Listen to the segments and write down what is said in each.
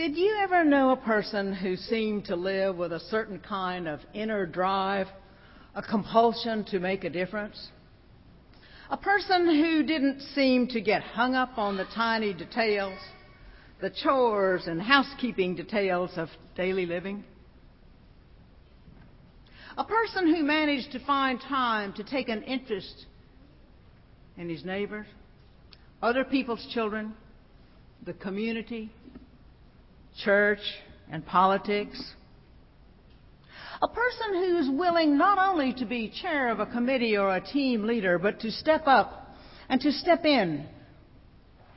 Did you ever know a person who seemed to live with a certain kind of inner drive, a compulsion to make a difference? A person who didn't seem to get hung up on the tiny details, the chores and housekeeping details of daily living? A person who managed to find time to take an interest in his neighbors, other people's children, the community, church, and politics. A person who's willing not only to be chair of a committee or a team leader, but to step up and to step in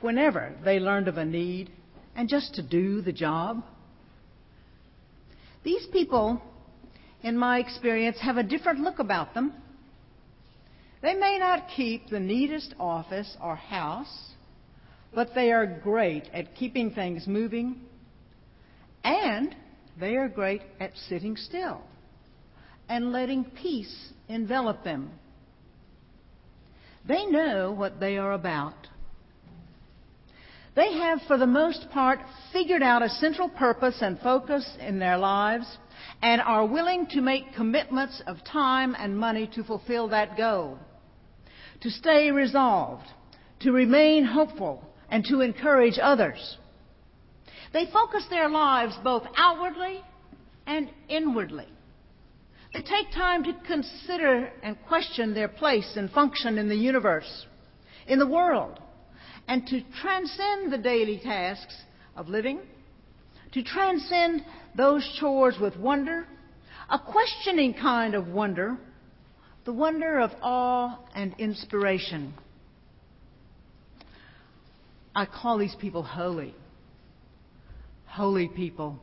whenever they learned of a need and just to do the job. These people, in my experience, have a different look about them. They may not keep the neatest office or house, but they are great at keeping things moving and they are great at sitting still and letting peace envelop them. They know what they are about. They have, for the most part, figured out a central purpose and focus in their lives and are willing to make commitments of time and money to fulfill that goal. To stay resolved, to remain hopeful, and to encourage others. They focus their lives both outwardly and inwardly. They take time to consider and question their place and function in the universe, in the world, and to transcend the daily tasks of living, to transcend those chores with wonder, a questioning kind of wonder, the wonder of awe and inspiration. I call these people holy holy people.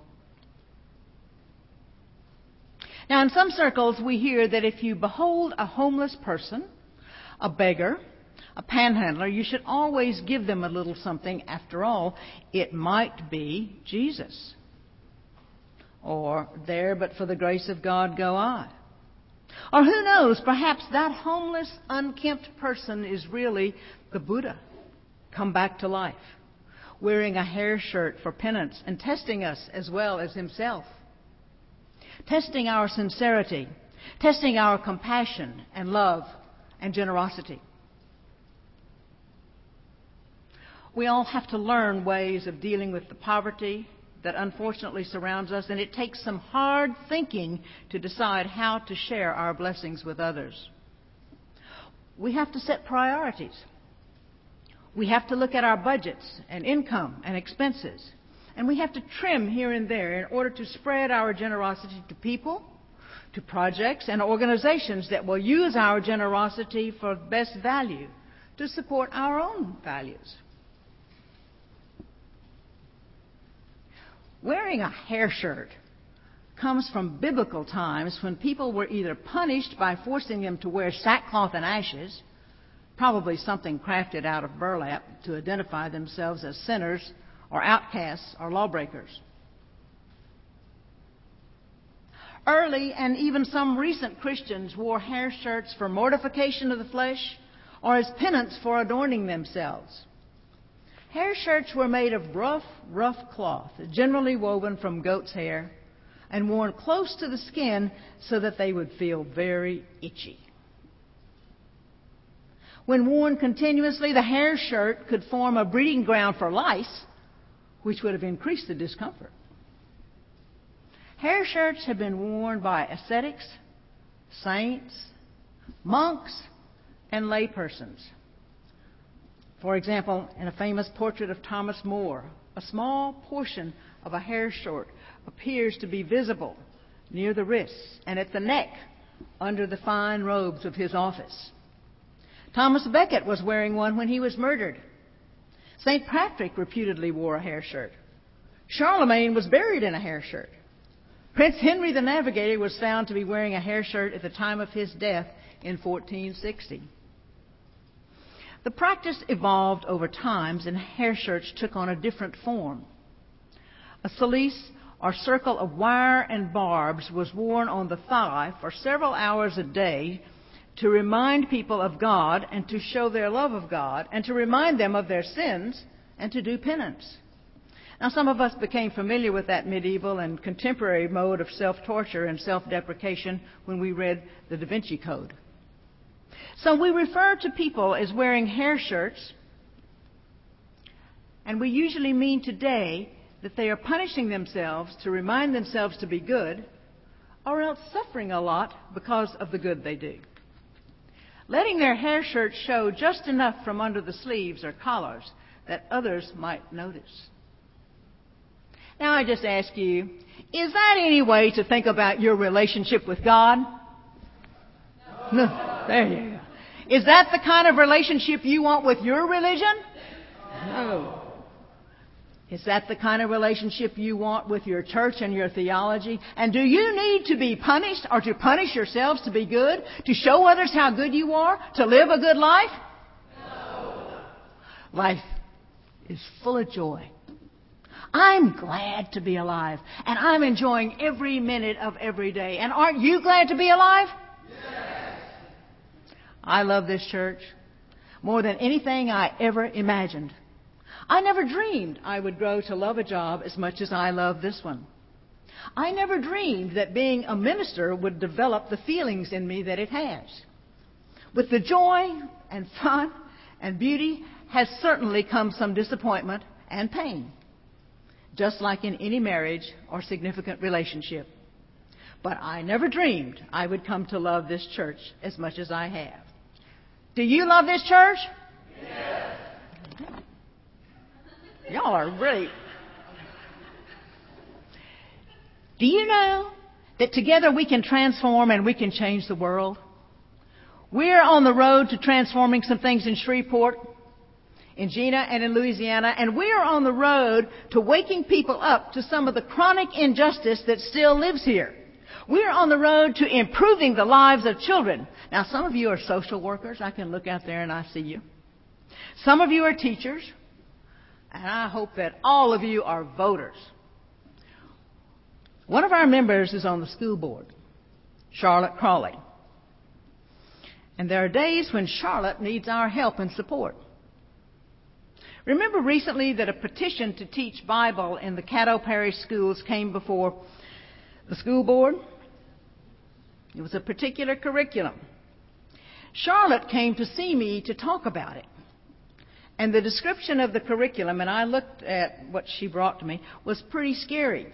Now, in some circles, we hear that if you behold a homeless person, a beggar, a panhandler, you should always give them a little something. After all, it might be Jesus. Or, there but for the grace of God go I. Or who knows, perhaps that homeless, unkempt person is really the Buddha come back to life wearing a hair shirt for penance and testing us as well as himself. Testing our sincerity, testing our compassion and love and generosity. We all have to learn ways of dealing with the poverty that unfortunately surrounds us, and it takes some hard thinking to decide how to share our blessings with others. We have to set priorities. We have to look at our budgets and income and expenses. And we have to trim here and there in order to spread our generosity to people, to projects, and organizations that will use our generosity for best value to support our own values. Wearing a hair shirt comes from biblical times when people were either punished by forcing them to wear sackcloth and ashes probably something crafted out of burlap to identify themselves as sinners or outcasts or lawbreakers. Early and even some recent Christians wore hair shirts for mortification of the flesh or as penance for adorning themselves. Hair shirts were made of rough, rough cloth, generally woven from goat's hair, and worn close to the skin so that they would feel very itchy. When worn continuously, the hair shirt could form a breeding ground for lice, which would have increased the discomfort. Hair shirts have been worn by ascetics, saints, monks, and laypersons. For example, in a famous portrait of Thomas More, a small portion of a hair shirt appears to be visible near the wrists and at the neck under the fine robes of his office. Thomas Becket was wearing one when he was murdered. St. Patrick reputedly wore a hair shirt. Charlemagne was buried in a hair shirt. Prince Henry the Navigator was found to be wearing a hair shirt at the time of his death in 1460. The practice evolved over times and hair shirts took on a different form. A cilice or circle of wire and barbs was worn on the thigh for several hours a day to remind people of God and to show their love of God and to remind them of their sins and to do penance. Now, some of us became familiar with that medieval and contemporary mode of self torture and self deprecation when we read the Da Vinci Code. So we refer to people as wearing hair shirts, and we usually mean today that they are punishing themselves to remind themselves to be good, or else suffering a lot because of the good they do. Letting their hair shirts show just enough from under the sleeves or collars that others might notice. Now I just ask you, is that any way to think about your relationship with God? No. There you go. Is that the kind of relationship you want with your religion? No. Is that the kind of relationship you want with your church and your theology? And do you need to be punished or to punish yourselves to be good? To show others how good you are? To live a good life? No. Life is full of joy I'm glad to be alive, and I'm enjoying every minute of every day. And aren't you glad to be alive? Yes. I love this church more than anything I ever imagined. I never dreamed I would grow to love a job as much as I love this one. I never dreamed that being a minister would develop the feelings in me that it has. With the joy and fun and beauty has certainly come some disappointment and pain just like in any marriage or significant relationship. But I never dreamed I would come to love this church as much as I have. Do you love this church? Yes. Y'all are really. Do you know that together we can transform and we can change the world? We're on the road to transforming some things in Shreveport in Jena and in Louisiana, and we are on the road to waking people up to some of the chronic injustice that still lives here. We are on the road to improving the lives of children. Now, some of you are social workers. I can look out there and I see you. Some of you are teachers, and I hope that all of you are voters. One of our members is on the school board, Charlotte Crawley. And there are days when Charlotte needs our help and support. Remember recently that a petition to teach Bible in the Caddo Parish schools came before the school board? It was a particular curriculum. Charlotte came to see me to talk about it. And the description of the curriculum, and I looked at what she brought to me, was pretty scary.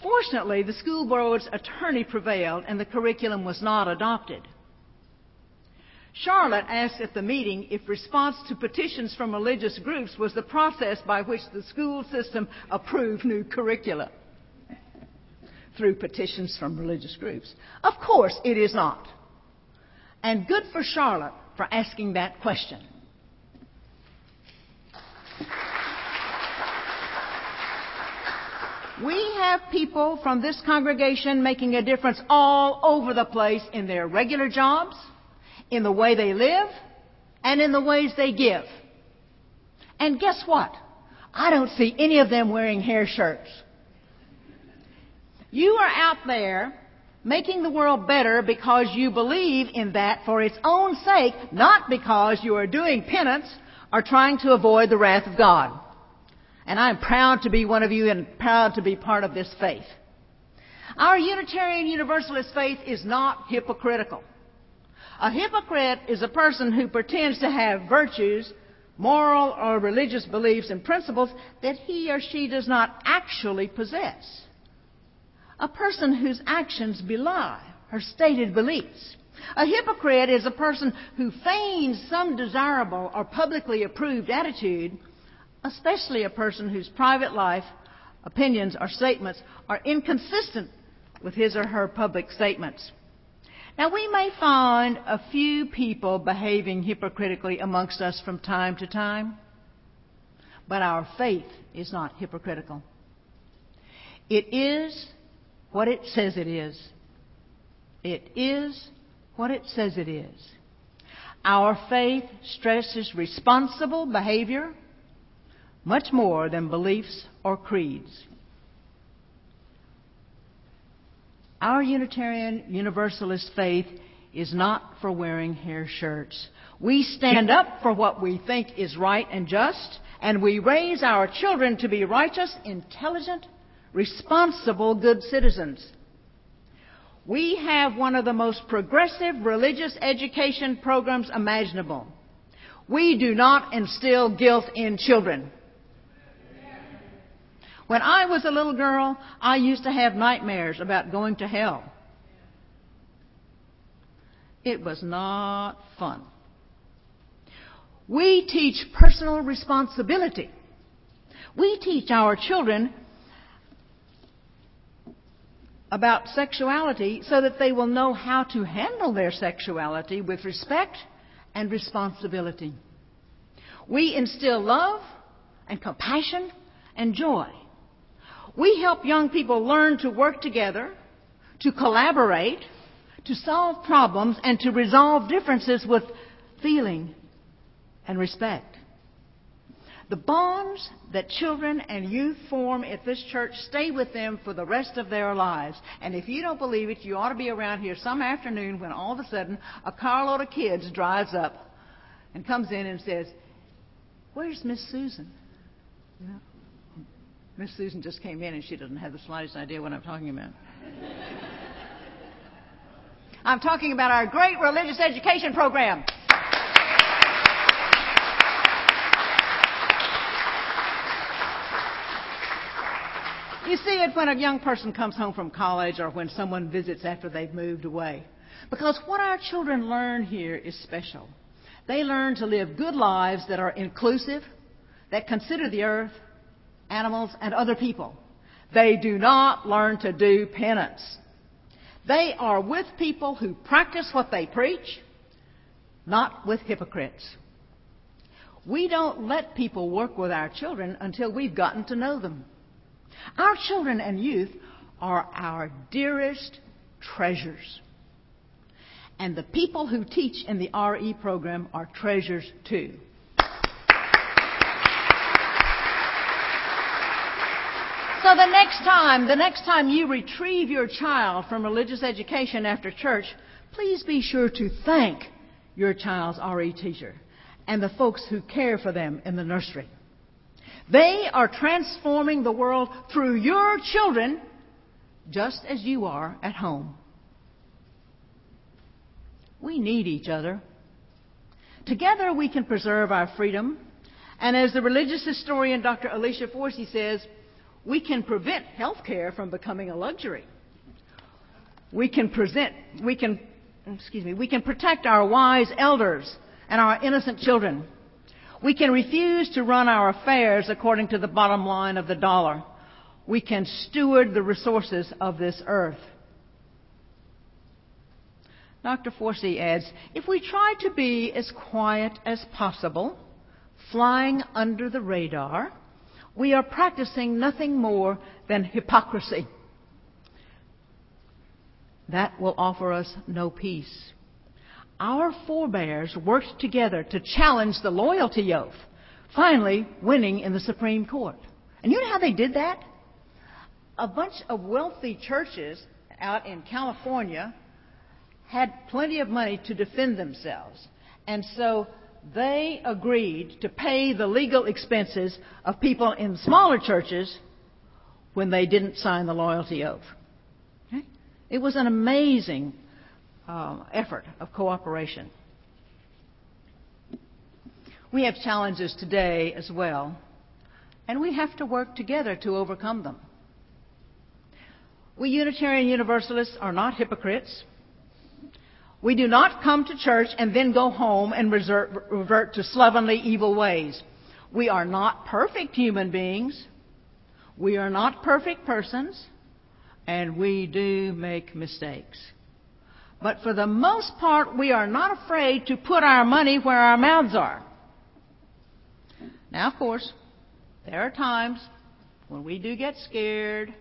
Fortunately, the school board's attorney prevailed and the curriculum was not adopted. Charlotte asked at the meeting if response to petitions from religious groups was the process by which the school system approved new curricula through petitions from religious groups. Of course, it is not. And good for Charlotte for asking that question. We have people from this congregation making a difference all over the place in their regular jobs in the way they live and in the ways they give. And guess what? I don't see any of them wearing hair shirts. You are out there making the world better because you believe in that for its own sake, not because you are doing penance or trying to avoid the wrath of God. And I'm proud to be one of you and proud to be part of this faith. Our Unitarian Universalist faith is not hypocritical. A hypocrite is a person who pretends to have virtues, moral or religious beliefs and principles that he or she does not actually possess. A person whose actions belie her stated beliefs. A hypocrite is a person who feigns some desirable or publicly approved attitude, especially a person whose private life, opinions, or statements are inconsistent with his or her public statements. Now, we may find a few people behaving hypocritically amongst us from time to time, but our faith is not hypocritical. It is what it says it is. It is what it says it is. Our faith stresses responsible behavior much more than beliefs or creeds. Our Unitarian Universalist faith is not for wearing hair shirts. We stand up for what we think is right and just, and we raise our children to be righteous, intelligent, responsible, good citizens. We have one of the most progressive religious education programs imaginable. We do not instill guilt in children. When I was a little girl, I used to have nightmares about going to hell. It was not fun. We teach personal responsibility. We teach our children about sexuality so that they will know how to handle their sexuality with respect and responsibility. We instill love and compassion and joy. We help young people learn to work together, to collaborate, to solve problems, and to resolve differences with feeling and respect. The bonds that children and youth form at this church stay with them for the rest of their lives. And if you don't believe it, you ought to be around here some afternoon when all of a sudden a carload of kids drives up and comes in and says, Where's Miss Susan? You know? Miss Susan just came in and she doesn't have the slightest idea what I'm talking about. I'm talking about our great religious education program. You see it when a young person comes home from college or when someone visits after they've moved away. Because what our children learn here is special. They learn to live good lives that are inclusive, that consider the earth, animals, and other people. They do not learn to do penance. They are with people who practice what they preach, not with hypocrites. We don't let people work with our children until we've gotten to know them. Our children and youth are our dearest treasures. And the people who teach in the RE program are treasures too. So the next time, the next time you retrieve your child from religious education after church, please be sure to thank your child's RE teacher and the folks who care for them in the nursery. They are transforming the world through your children just as you are at home. We need each other. Together we can preserve our freedom. And as the religious historian Dr. Alicia Forsey says, we can prevent health care from becoming a luxury. We can present, we can, excuse me, we can protect our wise elders and our innocent children. We can refuse to run our affairs according to the bottom line of the dollar. We can steward the resources of this earth. Dr. Forsey adds, if we try to be as quiet as possible, flying under the radar, we are practicing nothing more than hypocrisy. That will offer us no peace. Our forebears worked together to challenge the loyalty oath, finally winning in the Supreme Court. And you know how they did that? A bunch of wealthy churches out in California had plenty of money to defend themselves. And so they agreed to pay the legal expenses of people in smaller churches when they didn't sign the loyalty oath. Okay? It was an amazing um, effort of cooperation. We have challenges today as well, and we have to work together to overcome them. We Unitarian Universalists are not hypocrites. We do not come to church and then go home and revert to slovenly, evil ways. We are not perfect human beings. We are not perfect persons. And we do make mistakes. But for the most part, we are not afraid to put our money where our mouths are. Now, of course, there are times when we do get scared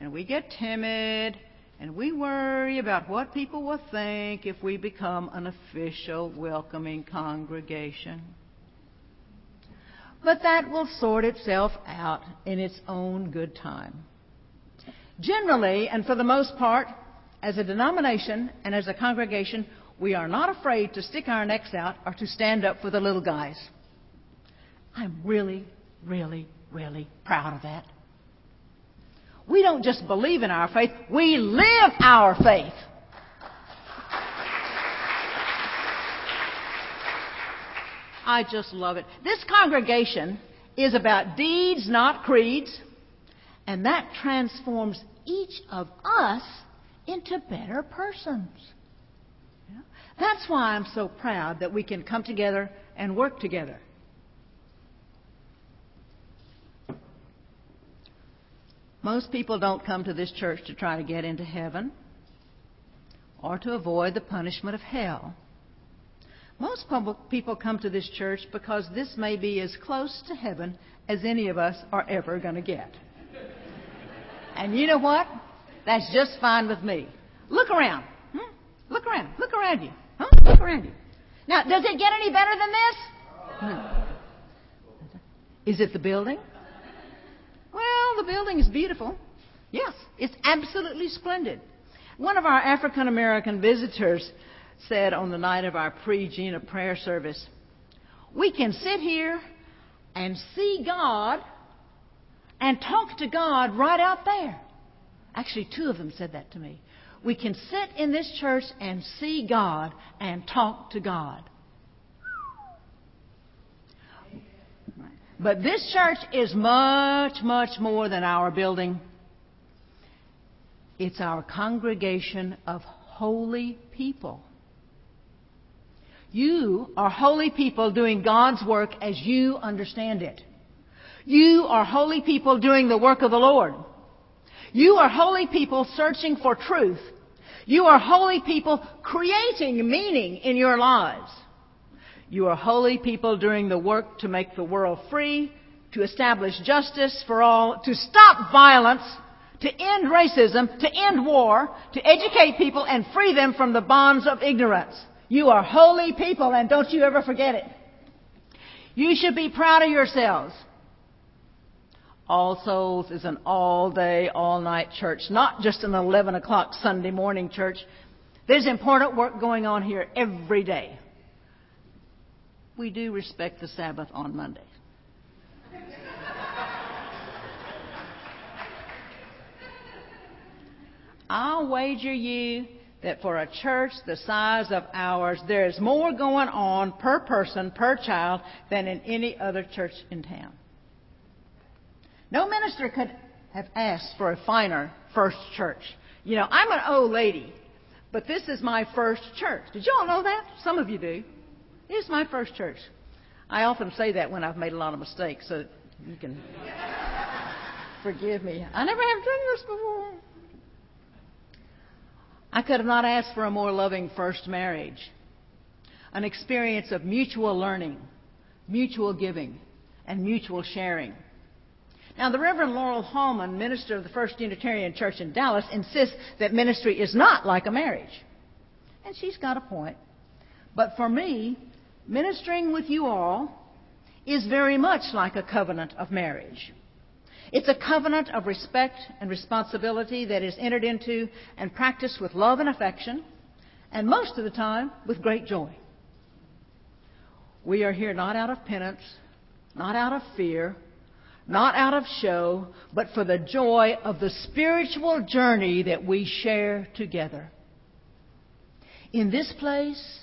and we get timid and we worry about what people will think if we become an official, welcoming congregation. But that will sort itself out in its own good time. Generally, and for the most part, as a denomination and as a congregation, we are not afraid to stick our necks out or to stand up for the little guys. I'm really, really, really proud of that. We don't just believe in our faith, we live our faith. I just love it. This congregation is about deeds, not creeds, and that transforms each of us into better persons. That's why I'm so proud that we can come together and work together. Most people don't come to this church to try to get into heaven or to avoid the punishment of hell. Most people come to this church because this may be as close to heaven as any of us are ever going to get. And you know what? That's just fine with me. Look around. Hmm? Look around. Look around you. Huh? Look around you. Now, does it get any better than this? Hmm. Is it the building? The building is beautiful. Yes, it's absolutely splendid. One of our African American visitors said on the night of our pre Jena prayer service, We can sit here and see God and talk to God right out there. Actually, two of them said that to me. We can sit in this church and see God and talk to God. But this church is much, much more than our building. It's our congregation of holy people. You are holy people doing God's work as you understand it. You are holy people doing the work of the Lord. You are holy people searching for truth. You are holy people creating meaning in your lives. You are holy people doing the work to make the world free, to establish justice for all, to stop violence, to end racism, to end war, to educate people and free them from the bonds of ignorance. You are holy people and don't you ever forget it. You should be proud of yourselves. All Souls is an all day, all night church, not just an 11 o'clock Sunday morning church. There's important work going on here every day. We do respect the Sabbath on Monday. I'll wager you that for a church the size of ours, there is more going on per person, per child, than in any other church in town. No minister could have asked for a finer first church. You know, I'm an old lady, but this is my first church. Did you all know that? Some of you do. It's my first church. I often say that when I've made a lot of mistakes, so you can forgive me. I never have done this before. I could have not asked for a more loving first marriage, an experience of mutual learning, mutual giving, and mutual sharing. Now, the Reverend Laurel Hallman, minister of the First Unitarian Church in Dallas, insists that ministry is not like a marriage. And she's got a point. But for me, ministering with you all is very much like a covenant of marriage. It's a covenant of respect and responsibility that is entered into and practiced with love and affection, and most of the time with great joy. We are here not out of penance, not out of fear, not out of show, but for the joy of the spiritual journey that we share together. In this place,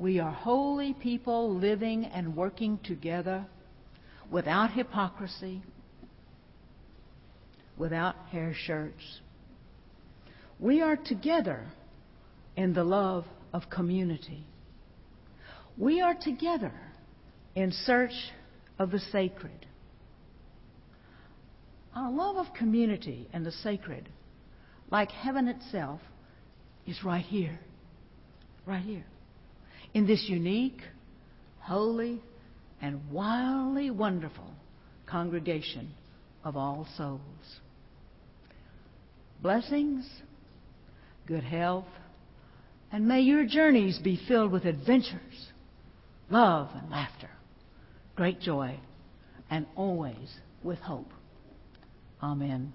we are holy people living and working together without hypocrisy, without hair shirts. We are together in the love of community. We are together in search of the sacred. Our love of community and the sacred, like heaven itself, is right here. Right here. In this unique, holy, and wildly wonderful congregation of all souls. Blessings, good health, and may your journeys be filled with adventures, love, and laughter, great joy, and always with hope. Amen.